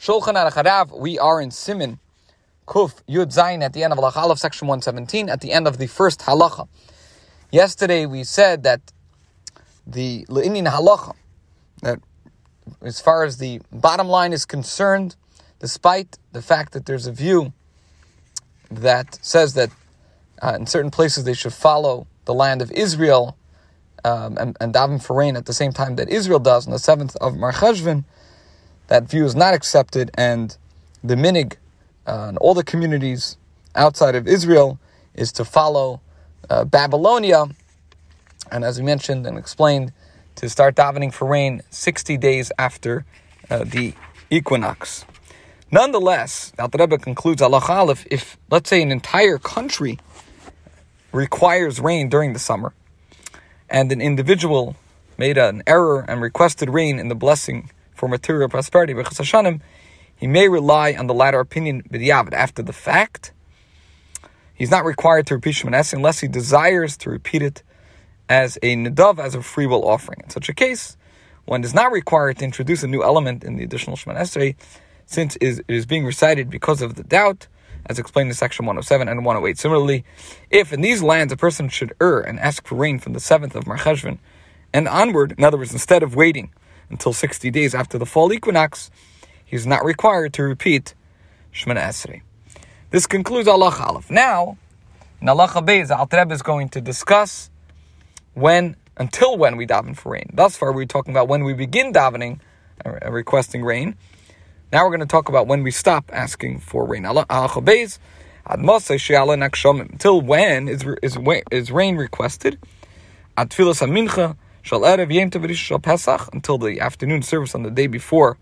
Shulchan Aruch Harav, we are in Siman, Kuf Yud Zayin at the end of Halach Aleph, section 117, at the end of the first halacha. Yesterday we said that the Le'inin halacha, that as far as the bottom line is concerned, despite the fact that there's a view that says that uh, in certain places they should follow the land of Israel um, and, and daven for rain at the same time that Israel does on the 7th of Mar Cheshvan, that view is not accepted, and the minhag uh, and all the communities outside of Israel is to follow uh, Babylonia, and as we mentioned and explained, to start davening for rain 60 days after uh, the equinox. Nonetheless, Alter Rebbe concludes Halacha Aleph, if let's say an entire country requires rain during the summer, and an individual made an error and requested rain in the blessing for material prosperity, he may rely on the latter opinion b'diavad after the fact. He's not required to repeat Shemoneh unless he desires to repeat it as a nadav, as a free will offering. In such a case, one is not required to introduce a new element in the additional Shemoneh since it is being recited because of the doubt, as explained in section 107 and 108. Similarly, if in these lands a person should err and ask for rain from the 7th of Mar Cheshvan and onward, in other words, instead of waiting until 60 days after the fall equinox, he is not required to repeat Shemoneh Esrei. This concludes Halacha Aleph. Now, in Halacha Beis, Alter Rebbe is going to discuss when, until when we daven for rain. Thus far, we are talking about when we begin davening, uh, requesting rain. Now we're going to talk about when we stop asking for rain. Halacha Beis, until when is, is, is rain requested? At Tfilas HaMincha, Shal Erev Yom Tov Shal Pesach until the afternoon service on the day before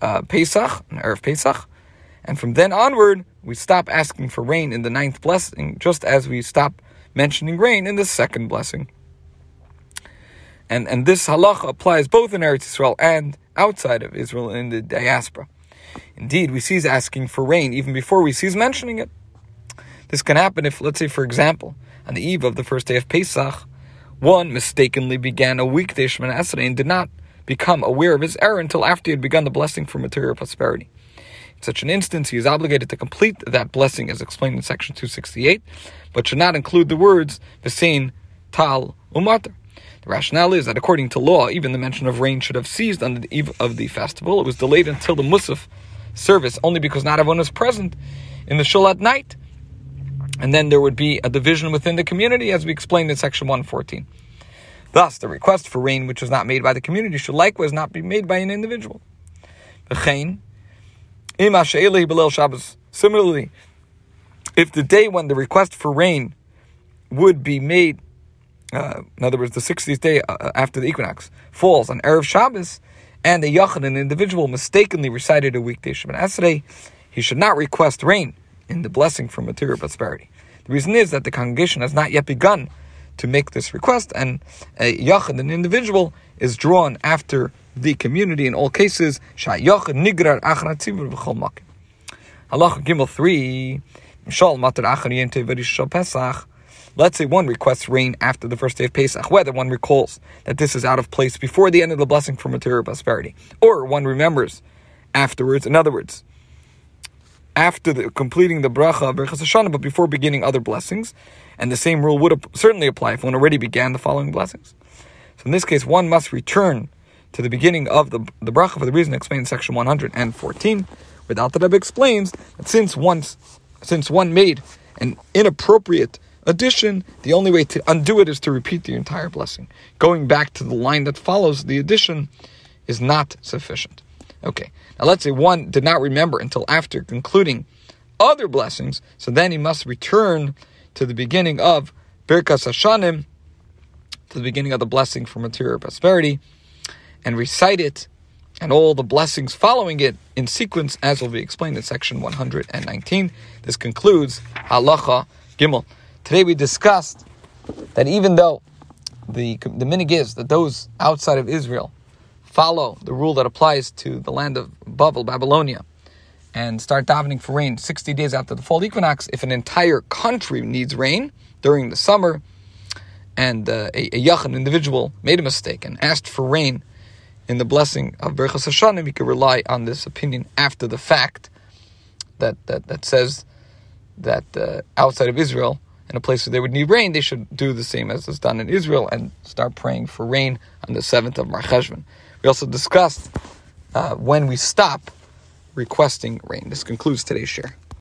uh, Pesach, Erev Pesach, and from then onward we stop asking for rain in the ninth blessing, just as we stop mentioning rain in the second blessing. And and this halacha applies both in Eretz Israel and outside of Israel in the diaspora. Indeed, we cease asking for rain even before we cease mentioning it. This can happen if, let's say, for example, on the eve of the first day of Pesach, one mistakenly began a weekday Shemoneh Esrei and did not become aware of his error until after he had begun the blessing for material prosperity. In such an instance, he is obligated to complete that blessing as explained in section 268, but should not include the words V'sein, Tal, Umatar. The rationale is that according to law, even the mention of rain should have ceased on the eve of the festival. It was delayed until the Musaf service only because not everyone was present in the shul at night and then there would be a division within the community, as we explained in section 114. Thus, the request for rain which was not made by the community should likewise not be made by an individual. Similarly, if the day when the request for rain would be made, uh, in other words, the 60th day uh, after the equinox, falls on Erev Shabbos, and a Yachid, an individual, mistakenly recited a weekday Shemoneh Esrei, he should not request rain in the blessing for material prosperity. The reason is that the congregation has not yet begun to make this request, and a yachid, an individual, is drawn after the community in all cases. Gimel 3. Let's say one requests rain after the first day of Pesach, whether one recalls that this is out of place before the end of the blessing for material prosperity, or one remembers afterwards. In other words, after the, completing the bracha of Berachas Hashanah, but before beginning other blessings. And the same rule would certainly apply if one already began the following blessings. So in this case, one must return to the beginning of the, the bracha for the reason explained in section 114, without that Rebbe explains that since once since one made an inappropriate addition, the only way to undo it is to repeat the entire blessing. Going back to the line that follows the addition is not sufficient. Okay, now let's say one did not remember until after concluding other blessings, so then he must return to the beginning of Birkas Hashanim, to the beginning of the blessing for material prosperity, and recite it and all the blessings following it in sequence, as will be explained in section 119. This concludes Halacha Gimel. Today we discussed that even though the the minhag is that those outside of Israel follow the rule that applies to the land of Babel, Babylonia, and start davening for rain 60 days after the fall equinox, if an entire country needs rain during the summer, and uh, a, a individual, made a mistake and asked for rain in the blessing of Berachas Hashanah, we could rely on this opinion after the fact that, that, that says that uh, outside of Israel, in a place where they would need rain, they should do the same as is done in Israel and start praying for rain on the 7th of Mar Cheshvan. We also discussed uh, when we stop requesting rain. This concludes today's share.